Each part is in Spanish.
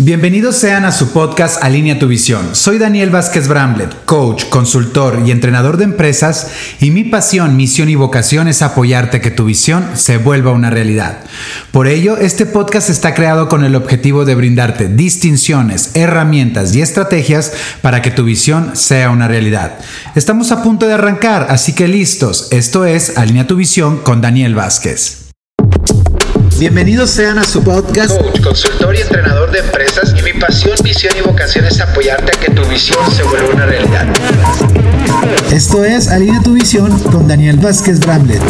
Bienvenidos sean a su podcast Alinea tu visión. Soy Daniel Vázquez Bramlett, coach, consultor y entrenador de empresas y mi pasión, misión y vocación es apoyarte que tu visión se vuelva una realidad. Por ello, este podcast está creado con el objetivo de brindarte distinciones, herramientas y estrategias para que tu visión sea una realidad. Estamos a punto de arrancar, así que listos. Esto es Alinea tu visión con Daniel Vázquez. Bienvenidos sean a su podcast. Coach, consultor y entrenador de empresas. Y mi pasión, visión y vocación es apoyarte a que tu visión se vuelva una realidad. Esto es Alinea tu visión con Daniel Vázquez Bramlett.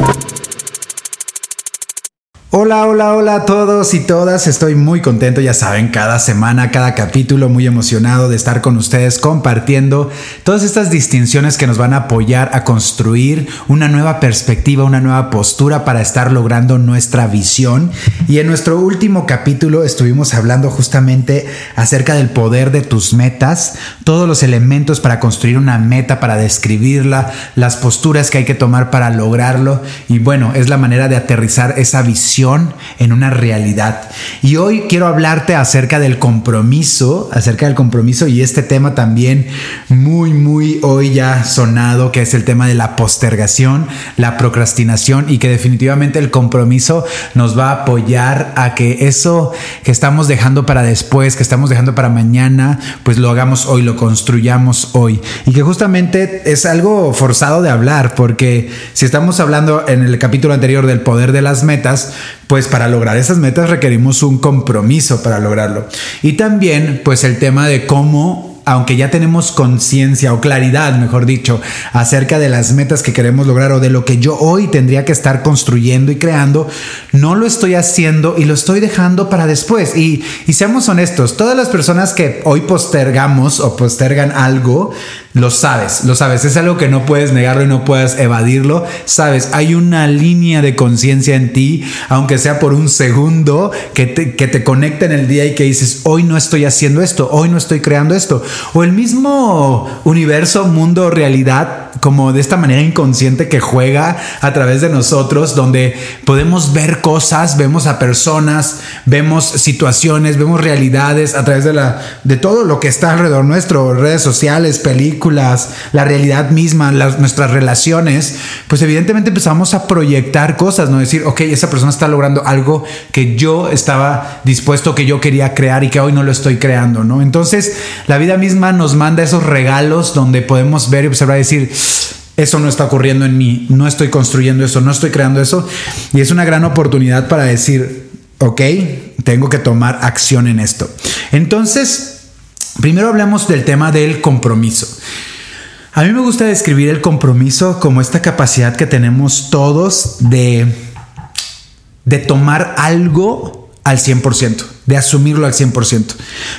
Hola, hola, hola a todos y todas. Estoy muy contento, ya saben, cada semana, cada capítulo, muy emocionado de estar con ustedes compartiendo todas estas distinciones que nos van a apoyar a construir una nueva perspectiva, una nueva postura para estar logrando nuestra visión. Y en nuestro último capítulo estuvimos hablando justamente acerca del poder de tus metas, todos los elementos para construir una meta, para describirla, las posturas que hay que tomar para lograrlo. Y bueno, es la manera de aterrizar esa visión en una realidad. Y hoy quiero hablarte acerca del compromiso, acerca del compromiso y este tema también muy, muy hoy ya sonado, que es el tema de la postergación, la procrastinación y que definitivamente el compromiso nos va a apoyar a que eso que estamos dejando para después, que estamos dejando para mañana, pues lo hagamos hoy, lo construyamos hoy. Y que justamente es algo forzado de hablar, porque si estamos hablando en el capítulo anterior del poder de las metas, pues para lograr esas metas requerimos un compromiso para lograrlo. Y también pues el tema de cómo aunque ya tenemos conciencia o claridad, mejor dicho, acerca de las metas que queremos lograr o de lo que yo hoy tendría que estar construyendo y creando, no lo estoy haciendo y lo estoy dejando para después. Y, seamos honestos, todas las personas que hoy postergamos o postergan algo, lo sabes, lo sabes, es algo que no puedes negarlo y no puedes evadirlo, sabes, hay una línea de conciencia en ti, aunque sea por un segundo, que te, que te conecta en el día y que dices, hoy no estoy haciendo esto, hoy no estoy creando esto, o el mismo universo, mundo, realidad, como de esta manera inconsciente que juega a través de nosotros, donde podemos ver cosas, vemos a personas, vemos situaciones, vemos realidades a través de, la, de todo lo que está alrededor nuestro, redes sociales, películas, la realidad misma, las, nuestras relaciones, pues evidentemente empezamos a proyectar cosas, ¿no? Decir, ok, esa persona está logrando algo que yo estaba dispuesto, que yo quería crear y que hoy no lo estoy creando, ¿no? Entonces, la vida misma nos manda esos regalos donde podemos ver y observar y decir, eso no está ocurriendo en mí, no estoy construyendo eso, no estoy creando eso. Y es una gran oportunidad para decir, ok, tengo que tomar acción en esto. Entonces, primero hablemos del tema del compromiso. A mí me gusta describir el compromiso como esta capacidad que tenemos todos de, de tomar algo al 100% de asumirlo al 100%.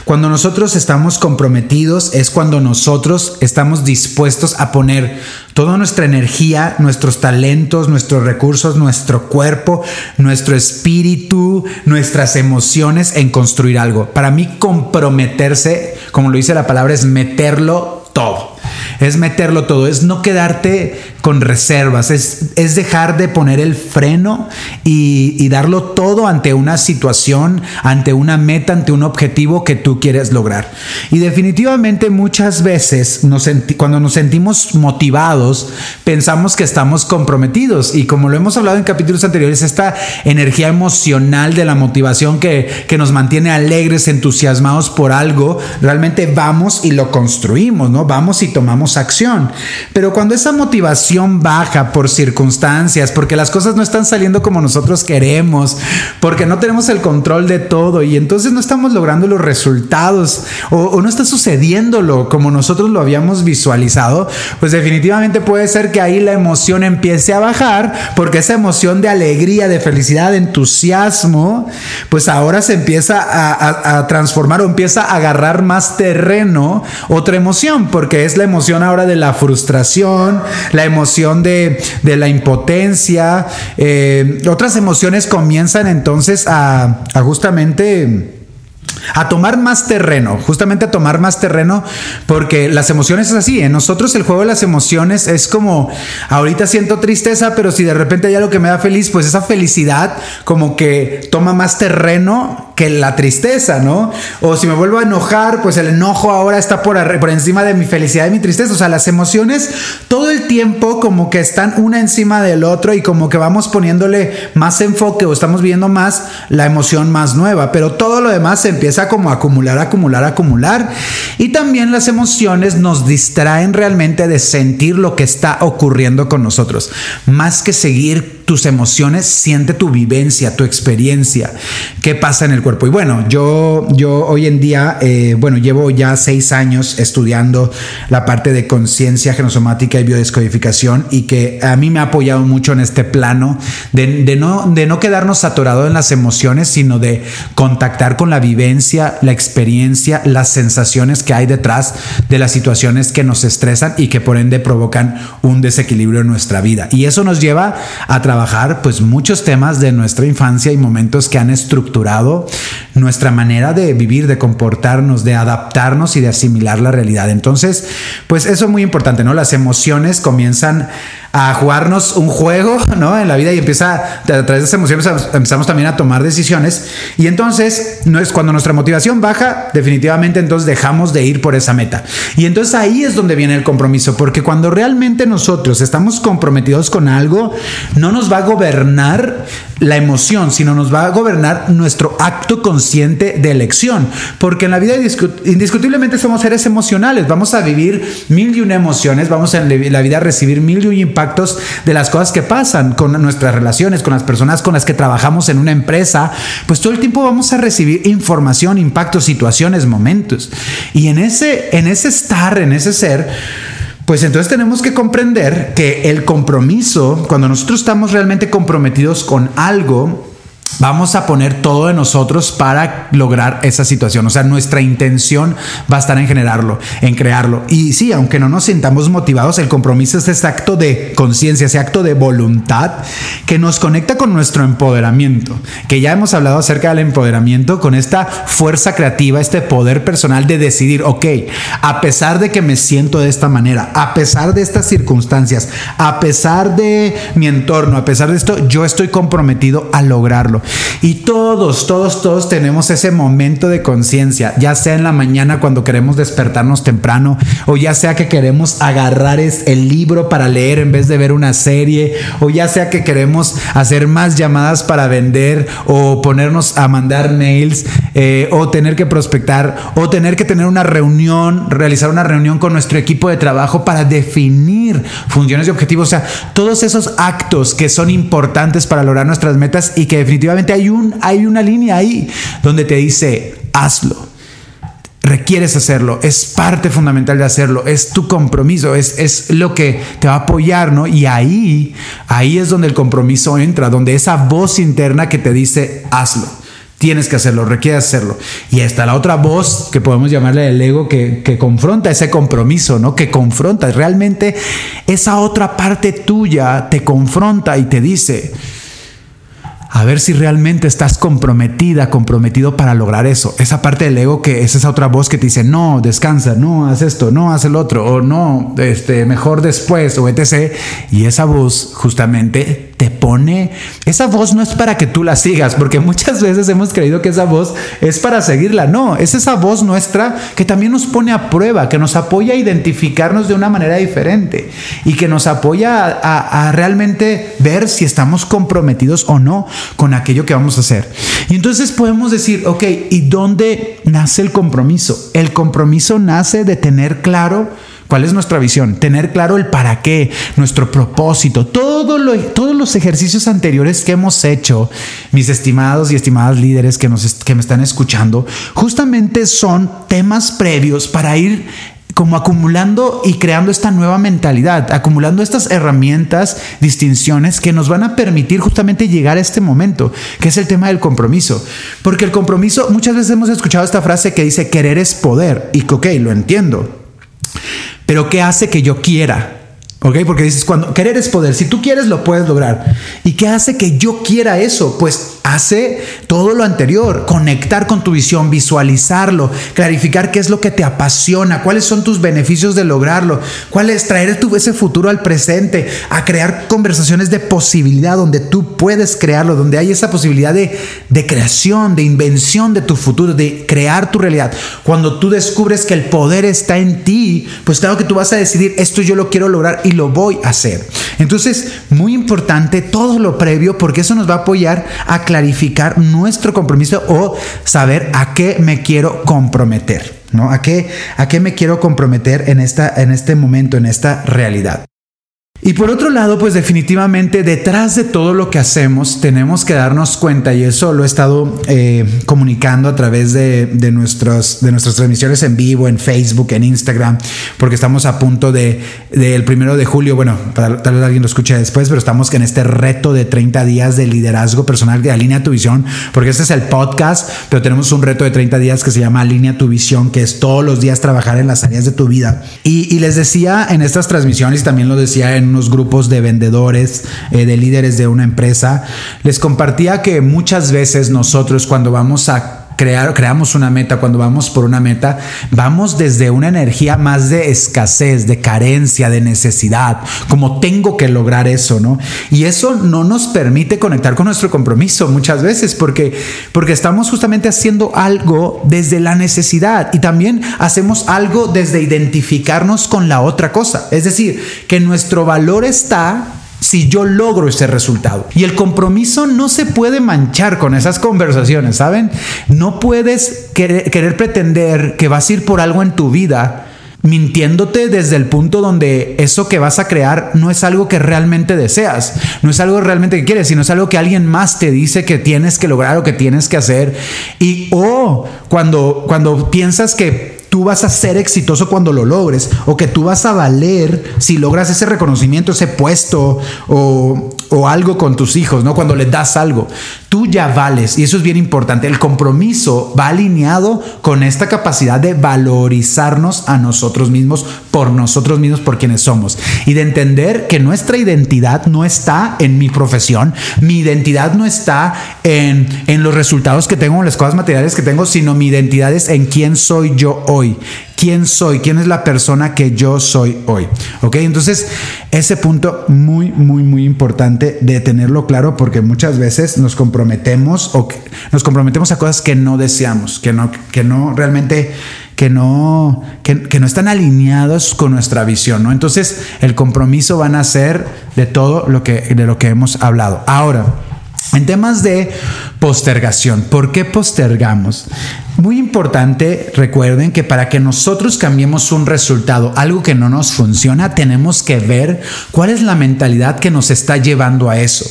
Cuando nosotros estamos comprometidos es cuando nosotros estamos dispuestos a poner toda nuestra energía, nuestros talentos, nuestros recursos, nuestro cuerpo, nuestro espíritu, nuestras emociones en construir algo. Para mí comprometerse, como lo dice la palabra, es meterlo todo es meterlo todo, es no quedarte con reservas, es, es dejar de poner el freno y, y, darlo todo ante una situación, ante una meta, ante un objetivo que tú quieres lograr. Y definitivamente muchas veces nos cuando nos sentimos motivados, pensamos que estamos comprometidos y como lo hemos hablado en capítulos anteriores, esta energía emocional de la motivación que, que nos mantiene alegres, entusiasmados por algo, realmente vamos y lo construimos, ¿no? Vamos y tomamos acción. Pero cuando esa motivación baja por circunstancias, porque las cosas no están saliendo como nosotros queremos, porque no tenemos el control de todo y entonces no estamos logrando los resultados o, o no está sucediéndolo como nosotros lo habíamos visualizado, pues definitivamente puede ser que ahí la emoción empiece a bajar, porque esa emoción de alegría, de felicidad, de entusiasmo, pues ahora se empieza a, a, a transformar o empieza a agarrar más terreno otra emoción, porque es la emoción ahora de la frustración, la emoción de, de la impotencia, eh, otras emociones comienzan entonces a, a justamente a tomar más terreno, justamente a tomar más terreno, porque las emociones es así, en nosotros el juego de las emociones es como, ahorita siento tristeza, pero si de repente hay algo que me da feliz, pues esa felicidad como que toma más terreno que la tristeza, ¿no? O si me vuelvo a enojar, pues el enojo ahora está por, por encima de mi felicidad y mi tristeza. O sea, las emociones todo el tiempo como que están una encima del otro y como que vamos poniéndole más enfoque o estamos viendo más la emoción más nueva, pero todo lo demás se empieza como a acumular, acumular, acumular. Y también las emociones nos distraen realmente de sentir lo que está ocurriendo con nosotros. Más que seguir tus emociones, siente tu vivencia, tu experiencia, qué pasa en el cuerpo. Y bueno, yo, yo hoy en día, eh, bueno, llevo ya seis años estudiando la parte de conciencia genosomática y biodescodificación y que a mí me ha apoyado mucho en este plano de, no, de no quedarnos atorados en las emociones, sino de contactar con la vivencia, la experiencia, las sensaciones que hay detrás de las situaciones que nos estresan y que por ende provocan un desequilibrio en nuestra vida. Y eso nos lleva a trabajar pues muchos temas de nuestra infancia y momentos que han estructurado nuestra manera de vivir, de comportarnos, de adaptarnos y de asimilar la realidad. Entonces, pues eso es muy importante, ¿no? Las emociones comienzan a jugarnos un juego, ¿no? En la vida y empieza, a través de esas emociones empezamos también a tomar decisiones y entonces no es cuando nuestra motivación baja, definitivamente entonces dejamos de ir por esa meta. Y entonces ahí es donde viene el compromiso, porque cuando realmente nosotros estamos comprometidos con algo, no nos va a gobernar la emoción, sino nos va a gobernar nuestro acto consciente de elección, porque en la vida indiscutiblemente somos seres emocionales, vamos a vivir mil y una emociones, vamos en la vida a recibir mil y un impactos de las cosas que pasan con nuestras relaciones, con las personas con las que trabajamos en una empresa, pues todo el tiempo vamos a recibir información, impactos, situaciones, momentos. Y en ese, en ese estar, en ese ser, pues entonces tenemos que comprender que el compromiso, cuando nosotros estamos realmente comprometidos con algo, Vamos a poner todo de nosotros para lograr esa situación. O sea, nuestra intención va a estar en generarlo, en crearlo. Y sí, aunque no nos sintamos motivados, el compromiso es ese acto de conciencia, ese acto de voluntad que nos conecta con nuestro empoderamiento. Que ya hemos hablado acerca del empoderamiento con esta fuerza creativa, este poder personal de decidir, ok, a pesar de que me siento de esta manera, a pesar de estas circunstancias, a pesar de mi entorno, a pesar de esto, yo estoy comprometido a lograrlo. Y todos, todos, todos tenemos ese momento de conciencia, ya sea en la mañana cuando queremos despertarnos temprano o ya sea que queremos agarrar el libro para leer en vez de ver una serie o ya sea que queremos hacer más llamadas para vender o ponernos a mandar mails eh, o tener que prospectar o tener que tener una reunión, realizar una reunión con nuestro equipo de trabajo para definir funciones y objetivos. O sea, todos esos actos que son importantes para lograr nuestras metas y que definitivamente hay, un, hay una línea ahí donde te dice, hazlo. Requieres hacerlo, es parte fundamental de hacerlo, es tu compromiso, es, es lo que te va a apoyar, ¿no? Y ahí, ahí es donde el compromiso entra, donde esa voz interna que te dice, hazlo. Tienes que hacerlo, requieres hacerlo. Y está la otra voz que podemos llamarle el ego que, que, confronta ese compromiso, ¿no? Que confronta. Realmente esa otra parte tuya te confronta y te dice, a ver si realmente estás comprometida, comprometido para lograr eso. Esa parte del ego que es esa otra voz que te dice, no, descansa, no, haz esto, no, haz el otro, o no, este, mejor después, o etc. Y esa voz justamente te pone, esa voz no es para que tú la sigas, porque muchas veces hemos creído que esa voz es para seguirla. No, es esa voz nuestra que también nos pone a prueba, que nos apoya a identificarnos de una manera diferente y que nos apoya a, realmente ver si estamos comprometidos o no con aquello que vamos a hacer. Y entonces podemos decir, ok, ¿y dónde nace el compromiso? El compromiso nace de tener claro ¿Cuál es nuestra visión? Tener claro el para qué, nuestro propósito, todo lo, todos los ejercicios anteriores que hemos hecho, mis estimados y estimadas líderes que, nos, que me están escuchando, justamente son temas previos para ir como acumulando y creando esta nueva mentalidad, acumulando estas herramientas, distinciones que nos van a permitir justamente llegar a este momento, que es el tema del compromiso. Porque el compromiso, muchas veces hemos escuchado esta frase que dice, querer es poder, y ok, lo entiendo, pero ¿qué hace que yo quiera? ¿Ok? Porque dices, cuando querer es poder, si tú quieres lo puedes lograr. ¿Y qué hace que yo quiera eso? Pues hace todo lo anterior, conectar con tu visión, visualizarlo, clarificar qué es lo que te apasiona, cuáles son tus beneficios de lograrlo, cuál es traer tu, ese futuro al presente, a crear conversaciones de posibilidad donde tú puedes crearlo, donde hay esa posibilidad de, de creación, de invención de tu futuro, de crear tu realidad. Cuando tú descubres que el poder está en ti, pues claro que tú vas a decidir, esto yo lo quiero lograr y lo voy a hacer. Entonces, muy importante todo lo previo porque eso nos va a apoyar a clarificar nuestro compromiso o saber a qué me quiero comprometer. ¿No? ¿A qué, ¿A qué me quiero comprometer en, esta, en este momento, en esta realidad? Y por otro lado, pues definitivamente detrás de todo lo que hacemos tenemos que darnos cuenta, y eso lo he estado eh, comunicando a través de, de, nuestros, de nuestras transmisiones en vivo, en Facebook, en Instagram, porque estamos a punto de, del primero de julio, bueno, tal vez alguien lo escuche después, pero estamos en este reto de 30 días de liderazgo personal de Alinea tu Visión, porque este es el podcast, pero tenemos un reto de 30 días que se llama Alinea tu Visión, que es todos los días trabajar en las áreas de tu vida. Y, y les decía en estas transmisiones, también lo decía en unos grupos de vendedores, eh, de líderes de una empresa, les compartía que muchas veces nosotros cuando vamos a crear, creamos una meta, cuando vamos por una meta, vamos desde una energía más de escasez, de carencia, de necesidad, como tengo que lograr eso, ¿no? Y eso no nos permite conectar con nuestro compromiso muchas veces porque, porque estamos justamente haciendo algo desde la necesidad y también hacemos algo desde identificarnos con la otra cosa. Es decir, que nuestro valor está si yo logro ese resultado. Y el compromiso no se puede manchar con esas conversaciones, ¿saben? No puedes querer, pretender que vas a ir por algo en tu vida mintiéndote desde el punto donde eso que vas a crear no es algo que realmente deseas, no es algo realmente que quieres, sino es algo que alguien más te dice que tienes que lograr o que tienes que hacer. Y o cuando, cuando piensas que tú vas a ser exitoso cuando lo logres o que tú vas a valer si logras ese reconocimiento, ese puesto o, o algo con tus hijos, ¿no? Cuando les das algo. Tú ya vales. Y eso es bien importante. El compromiso va alineado con esta capacidad de valorizarnos a nosotros mismos por nosotros mismos, por quienes somos. Y de entender que nuestra identidad no está en mi profesión, mi identidad no está en, en los resultados que tengo, en las cosas materiales que tengo, sino mi identidad es en quién soy yo hoy quién soy, quién es la persona que yo soy hoy. ¿Ok? Entonces, ese punto muy, muy, muy importante de tenerlo claro porque muchas veces nos comprometemos o nos comprometemos a cosas que no deseamos, que no, que no realmente que no, que, que, no están alineados con nuestra visión, ¿no? Entonces, el compromiso van a ser de todo lo que, de lo que hemos hablado. Ahora, en temas de postergación, ¿por qué postergamos? Muy importante, recuerden que para que nosotros cambiemos un resultado, algo que no nos funciona, tenemos que ver cuál es la mentalidad que nos está llevando a eso.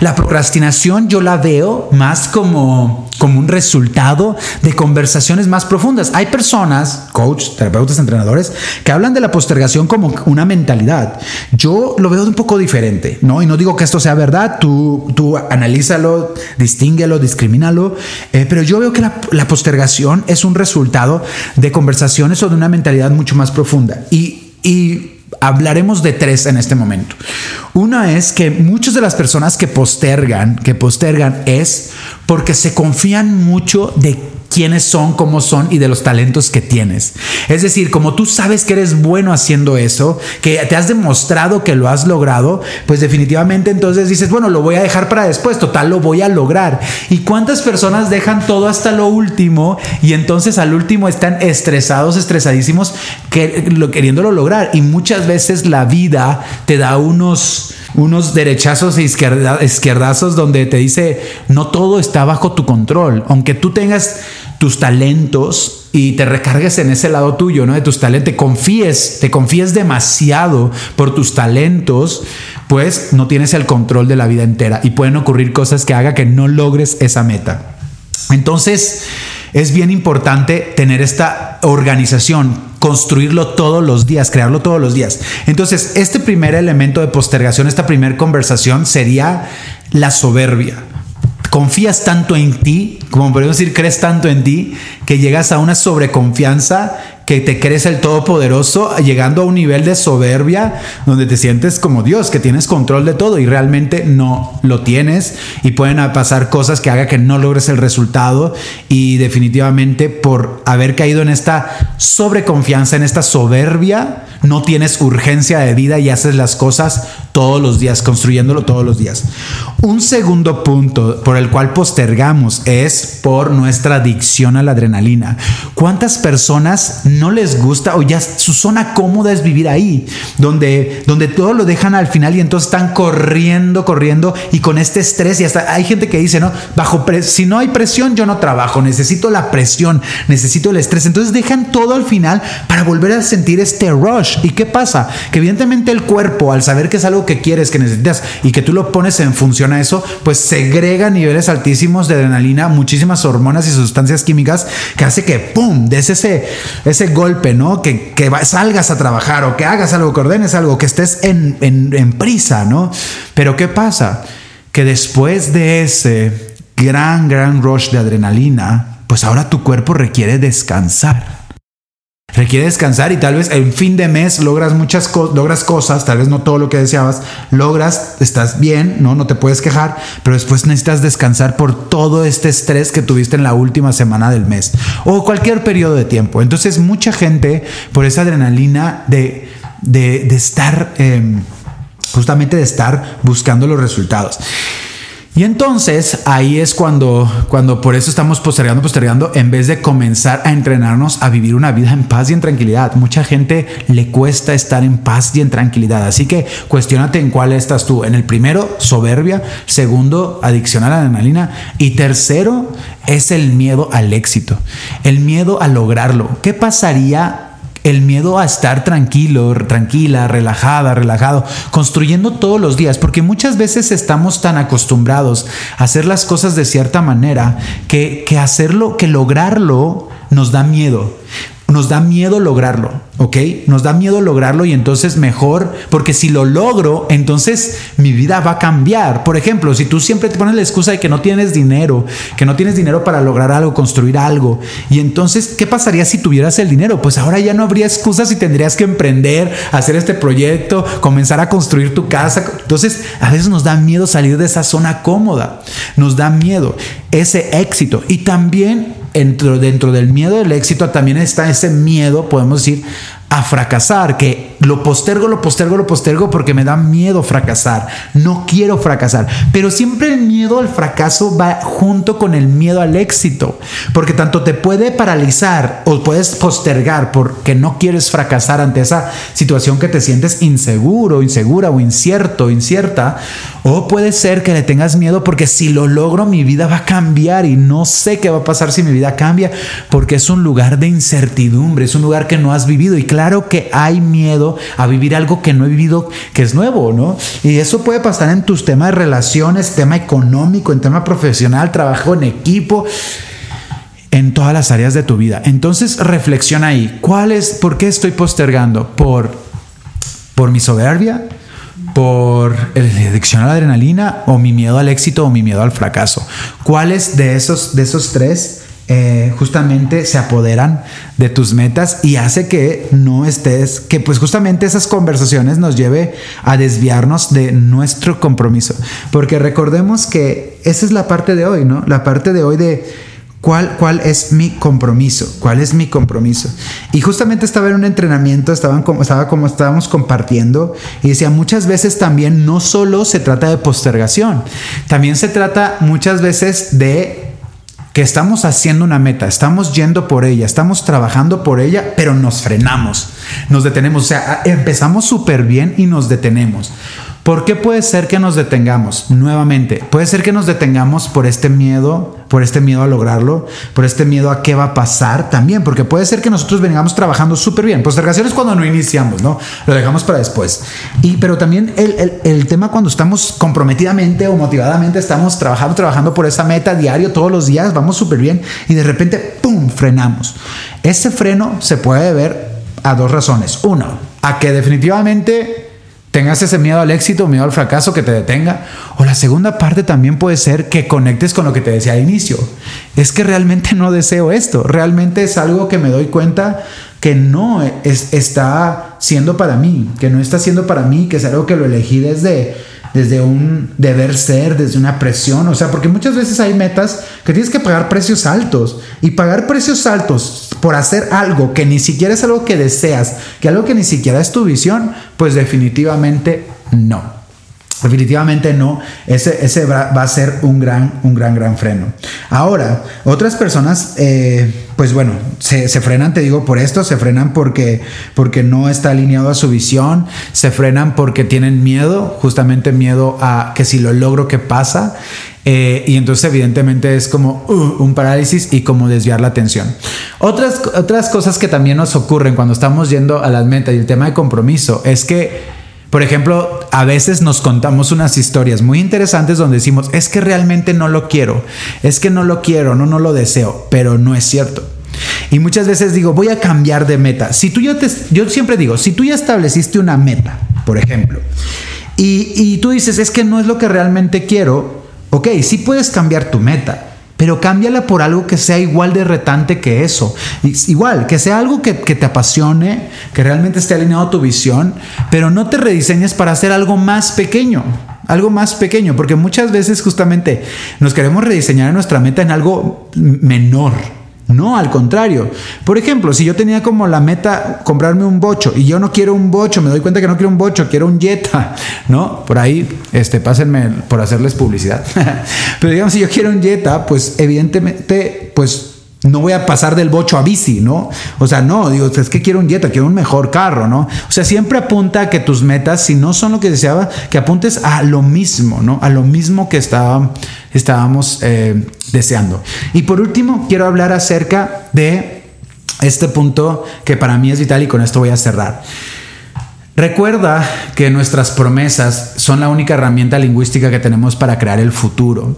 La procrastinación yo la veo más como, como un resultado de conversaciones más profundas. Hay personas, coach, terapeutas, entrenadores, que hablan de la postergación como una mentalidad. Yo lo veo un poco diferente, ¿no? Y no digo que esto sea verdad, tú, tú analízalo, distínguelo, discrimínalo, eh, pero yo veo que la, la postergación es un resultado de conversaciones o de una mentalidad mucho más profunda. Y, y hablaremos de tres en este momento. Una es que muchas de las personas que postergan, que postergan es porque se confían mucho de quiénes son, cómo son y de los talentos que tienes. Es decir, como tú sabes que eres bueno haciendo eso, que te has demostrado que lo has logrado, pues definitivamente entonces dices, bueno, lo voy a dejar para después, total, lo voy a lograr. ¿Y cuántas personas dejan todo hasta lo último y entonces al último están estresados, estresadísimos, queriéndolo lograr? Y muchas veces la vida te da unos unos derechazos e izquierdazos donde te dice, no todo está bajo tu control, aunque tú tengas tus talentos y te recargues en ese lado tuyo, ¿no? De tus talentos, te confíes, te confíes demasiado por tus talentos, pues no tienes el control de la vida entera y pueden ocurrir cosas que haga que no logres esa meta. Entonces, es bien importante tener esta organización, construirlo todos los días, crearlo todos los días. Entonces, este primer elemento de postergación, esta primera conversación sería la soberbia confías tanto en ti, como podemos decir, crees tanto en ti, que llegas a una sobreconfianza que te crees el todopoderoso, llegando a un nivel de soberbia donde te sientes como Dios, que tienes control de todo y realmente no lo tienes y pueden pasar cosas que haga que no logres el resultado y definitivamente por haber caído en esta sobreconfianza, en esta soberbia, no tienes urgencia de vida y haces las cosas todos los días, construyéndolo todos los días. Un segundo punto por el cual postergamos es por nuestra adicción a la adrenalina. ¿Cuántas personas no les gusta o ya su zona cómoda es vivir ahí, donde, donde todo lo dejan al final y entonces están corriendo, corriendo y con este estrés y hasta hay gente que dice, no, bajo si no hay presión yo no trabajo, necesito la presión, necesito el estrés, entonces dejan todo al final para volver a sentir este rush. ¿Y qué pasa? Que evidentemente el cuerpo al saber que es algo que quieres, que necesitas y que tú lo pones en función a eso, pues segrega niveles altísimos de adrenalina, muchísimas hormonas y sustancias químicas que hace que, ¡pum!, des ese, ese golpe, ¿no? Que, que salgas a trabajar o que hagas algo, que ordenes algo, que estés en, en prisa, ¿no? Pero ¿qué pasa? Que después de ese gran, gran rush de adrenalina, pues ahora tu cuerpo requiere descansar requiere descansar y tal vez en fin de mes logras muchas cosas, logras cosas, tal vez no todo lo que deseabas, logras, estás bien, no, no te puedes quejar, pero después necesitas descansar por todo este estrés que tuviste en la última semana del mes o cualquier periodo de tiempo. Entonces mucha gente por esa adrenalina de, de, estar, em, justamente de estar buscando los resultados. Y entonces ahí es cuando, cuando por eso estamos postergando, postergando, en vez de comenzar a entrenarnos a vivir una vida en paz y en tranquilidad. Mucha gente le cuesta estar en paz y en tranquilidad. Así que cuestionate en cuál estás tú. En el primero, soberbia. Segundo, adicción a la adrenalina. Y tercero, es el miedo al éxito. El miedo a lograrlo. ¿Qué pasaría el miedo a estar tranquilo, tranquila, relajada, relajado, construyendo todos los días, porque muchas veces estamos tan acostumbrados a hacer las cosas de cierta manera que, que hacerlo, que lograrlo nos da miedo nos da miedo lograrlo, ¿ok? Nos da miedo lograrlo y entonces mejor, porque si lo logro, entonces mi vida va a cambiar. Por ejemplo, si tú siempre te pones la excusa de que no tienes dinero, que no tienes dinero para lograr algo, construir algo, y entonces, ¿qué pasaría si tuvieras el dinero? Pues ahora ya no habría excusas y tendrías que emprender, hacer este proyecto, comenzar a construir tu casa. Entonces, a veces nos da miedo salir de esa zona cómoda, nos da miedo ese éxito y también dentro, dentro del miedo del éxito también está ese miedo, podemos decir, a fracasar, que lo postergo, lo postergo, lo postergo porque me da miedo fracasar. No quiero fracasar. Pero siempre el miedo al fracaso va junto con el miedo al éxito. Porque tanto te puede paralizar o puedes postergar porque no quieres fracasar ante esa situación que te sientes inseguro, insegura o incierto, incierta. O puede ser que le tengas miedo porque si lo logro mi vida va a cambiar y no sé qué va a pasar si mi vida cambia porque es un lugar de incertidumbre, es un lugar que no has vivido y claro que hay miedo a vivir algo que no he vivido, que es nuevo, ¿no? Y eso puede pasar en tus temas de relaciones, tema económico, en tema profesional, trabajo en equipo en todas las áreas de tu vida. Entonces reflexiona ahí, ¿cuál es, por qué estoy postergando? ¿Por, por mi soberbia? por la adicción a la adrenalina o mi miedo al éxito o mi miedo al fracaso. ¿Cuáles de esos, de esos tres eh, justamente se apoderan de tus metas y hace que no estés, que pues justamente esas conversaciones nos lleve a desviarnos de nuestro compromiso? Porque recordemos que esa es la parte de hoy, ¿no? La parte de hoy de ¿Cuál, ¿Cuál es mi compromiso? ¿Cuál es mi compromiso? Y justamente estaba en un entrenamiento, estaban como, estaba como estábamos compartiendo y decía, muchas veces también no solo se trata de postergación, también se trata muchas veces de que estamos haciendo una meta, estamos yendo por ella, estamos trabajando por ella, pero nos frenamos, nos detenemos, o sea, empezamos súper bien y nos detenemos. ¿Por qué puede ser que nos detengamos? Nuevamente, puede ser que nos detengamos por este miedo, por este miedo a lograrlo, por este miedo a qué va a pasar también, porque puede ser que nosotros vengamos trabajando súper bien. Postergación es cuando no iniciamos, ¿no? Lo dejamos para después. Y, pero también el, el, tema cuando estamos comprometidamente o motivadamente, estamos trabajando, trabajando por esa meta diario, todos los días, vamos súper bien y de repente, ¡pum!, frenamos. Ese freno se puede ver a dos razones. Uno, a que definitivamente tengas ese miedo al éxito, miedo al fracaso que te detenga. O la segunda parte también puede ser que conectes con lo que te decía al inicio. Es que realmente no deseo esto, realmente es algo que me doy cuenta que no es, está siendo para mí, que no está siendo para mí, que es algo que lo elegí desde, desde un deber ser, desde una presión, o sea, porque muchas veces hay metas que tienes que pagar precios altos y pagar precios altos por hacer algo que ni siquiera es algo que deseas, que algo que ni siquiera es tu visión, pues definitivamente no. Definitivamente no, ese, ese va, a ser un gran, un gran, gran freno. Ahora, otras personas, eh, pues bueno, se, frenan, te digo, por esto, se frenan porque, porque no está alineado a su visión, se frenan porque tienen miedo, justamente miedo a que si lo logro, ¿qué pasa? Eh, y entonces evidentemente es como uh, un parálisis y como desviar la atención. Otras, otras cosas que también nos ocurren cuando estamos yendo a las metas y el tema de compromiso es que por ejemplo, a veces nos contamos unas historias muy interesantes donde decimos, es que realmente no lo quiero, es que no lo quiero, no, no lo deseo, pero no es cierto. Y muchas veces digo, voy a cambiar de meta. Si tú ya te, yo siempre digo, si tú ya estableciste una meta, por ejemplo, y, y tú dices, es que no es lo que realmente quiero, ok, sí puedes cambiar tu meta pero cámbiala por algo que sea igual de retante que eso. Igual, que sea algo que, te apasione, que realmente esté alineado a tu visión, pero no te rediseñes para hacer algo más pequeño. Algo más pequeño, porque muchas veces justamente nos queremos rediseñar nuestra meta en algo menor. No, al contrario. Por ejemplo, si yo tenía como la meta comprarme un bocho y yo no quiero un bocho, me doy cuenta que no quiero un bocho, quiero un Jetta, ¿no? Por ahí, este, pásenme por hacerles publicidad. Pero digamos, si yo quiero un Jetta, pues evidentemente, pues no voy a pasar del bocho a bici, ¿no? O sea, no, digo, es que quiero un Jetta, quiero un mejor carro, ¿no? O sea, siempre apunta a que tus metas, si no son lo que deseaba, que apuntes a lo mismo, ¿no? A lo mismo que estábamos eh, deseando. Y por último, quiero hablar acerca de este punto que para mí es vital y con esto voy a cerrar. Recuerda que nuestras promesas son la única herramienta lingüística que tenemos para crear el futuro.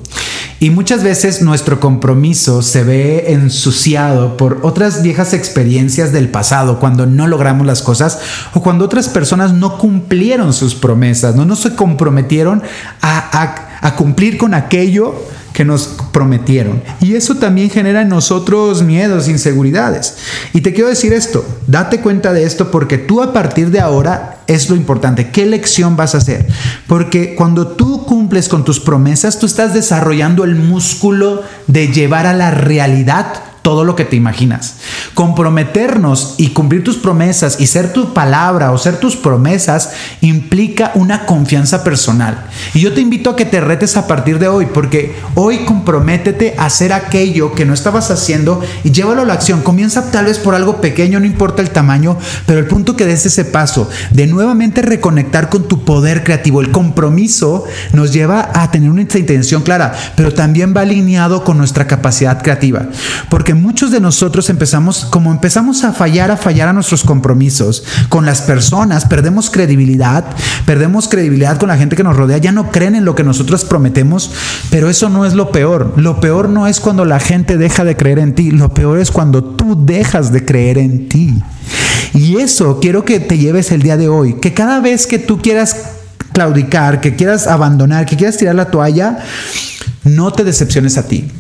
Y muchas veces nuestro compromiso se ve ensuciado por otras viejas experiencias del pasado, cuando no logramos las cosas o cuando otras personas no cumplieron sus promesas, no, no se comprometieron a, a cumplir con aquello que nos prometieron. Y eso también genera en nosotros miedos, inseguridades. Y te quiero decir esto, date cuenta de esto porque tú a partir de ahora es lo importante. ¿Qué lección vas a hacer? Porque cuando tú cumples con tus promesas, tú estás desarrollando el músculo de llevar a la realidad todo lo que te imaginas. Comprometernos y cumplir tus promesas y ser tu palabra o ser tus promesas implica una confianza personal. Y yo te invito a que te retes a partir de hoy, porque hoy comprométete a hacer aquello que no estabas haciendo y llévalo a la acción. Comienza tal vez por algo pequeño, no importa el tamaño, pero el punto que des ese paso de nuevamente reconectar con tu poder creativo. El compromiso nos lleva a tener una intención clara, pero también va alineado con nuestra capacidad creativa. Porque muchos de nosotros empezamos, como empezamos a fallar, a fallar a nuestros compromisos con las personas, perdemos credibilidad, perdemos credibilidad con la gente que nos rodea, ya no creen en lo que nosotros prometemos, pero eso no es lo peor. Lo peor no es cuando la gente deja de creer en ti, lo peor es cuando tú dejas de creer en ti. Y eso quiero que te lleves el día de hoy, que cada vez que tú quieras claudicar, que quieras abandonar, que quieras tirar la toalla, no te decepciones a ti.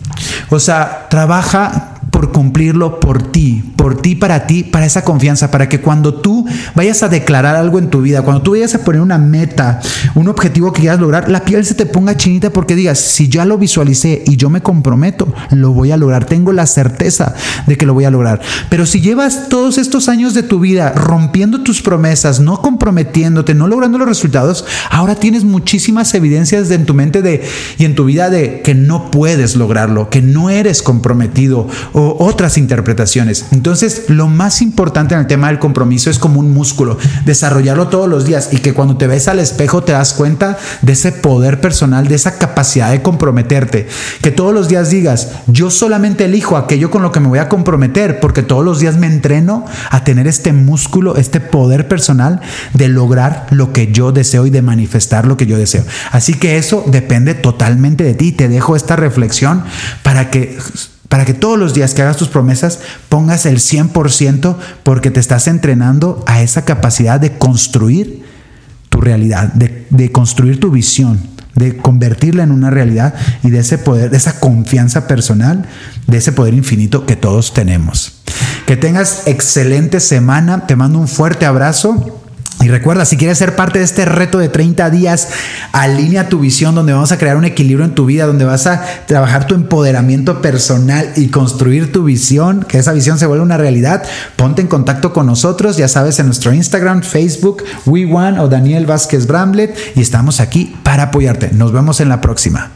O sea, trabaja por cumplirlo por ti, por ti, para ti, para esa confianza, para que cuando tú vayas a declarar algo en tu vida, cuando tú vayas a poner una meta, un objetivo que quieras lograr, la piel se te ponga chinita porque digas, si ya lo visualicé y yo me comprometo, lo voy a lograr, tengo la certeza de que lo voy a lograr. Pero si llevas todos estos años de tu vida rompiendo tus promesas, no comprometiéndote, no logrando los resultados, ahora tienes muchísimas evidencias en tu mente de y en tu vida de que no puedes lograrlo, que no eres comprometido otras interpretaciones. Entonces, lo más importante en el tema del compromiso es como un músculo, desarrollarlo todos los días y que cuando te ves al espejo te das cuenta de ese poder personal, de esa capacidad de comprometerte. Que todos los días digas, yo solamente elijo aquello con lo que me voy a comprometer, porque todos los días me entreno a tener este músculo, este poder personal de lograr lo que yo deseo y de manifestar lo que yo deseo. Así que eso depende totalmente de ti. Te dejo esta reflexión para que para que todos los días que hagas tus promesas pongas el 100% porque te estás entrenando a esa capacidad de construir tu realidad, de, construir tu visión, de convertirla en una realidad y de ese poder, de esa confianza personal, de ese poder infinito que todos tenemos. Que tengas excelente semana. Te mando un fuerte abrazo. Y recuerda, si quieres ser parte de este reto de 30 días, alinea tu visión donde vamos a crear un equilibrio en tu vida, donde vas a trabajar tu empoderamiento personal y construir tu visión, que esa visión se vuelva una realidad. Ponte en contacto con nosotros, ya sabes, en nuestro Instagram, Facebook, WeOne o Daniel Vázquez Bramlet y estamos aquí para apoyarte. Nos vemos en la próxima.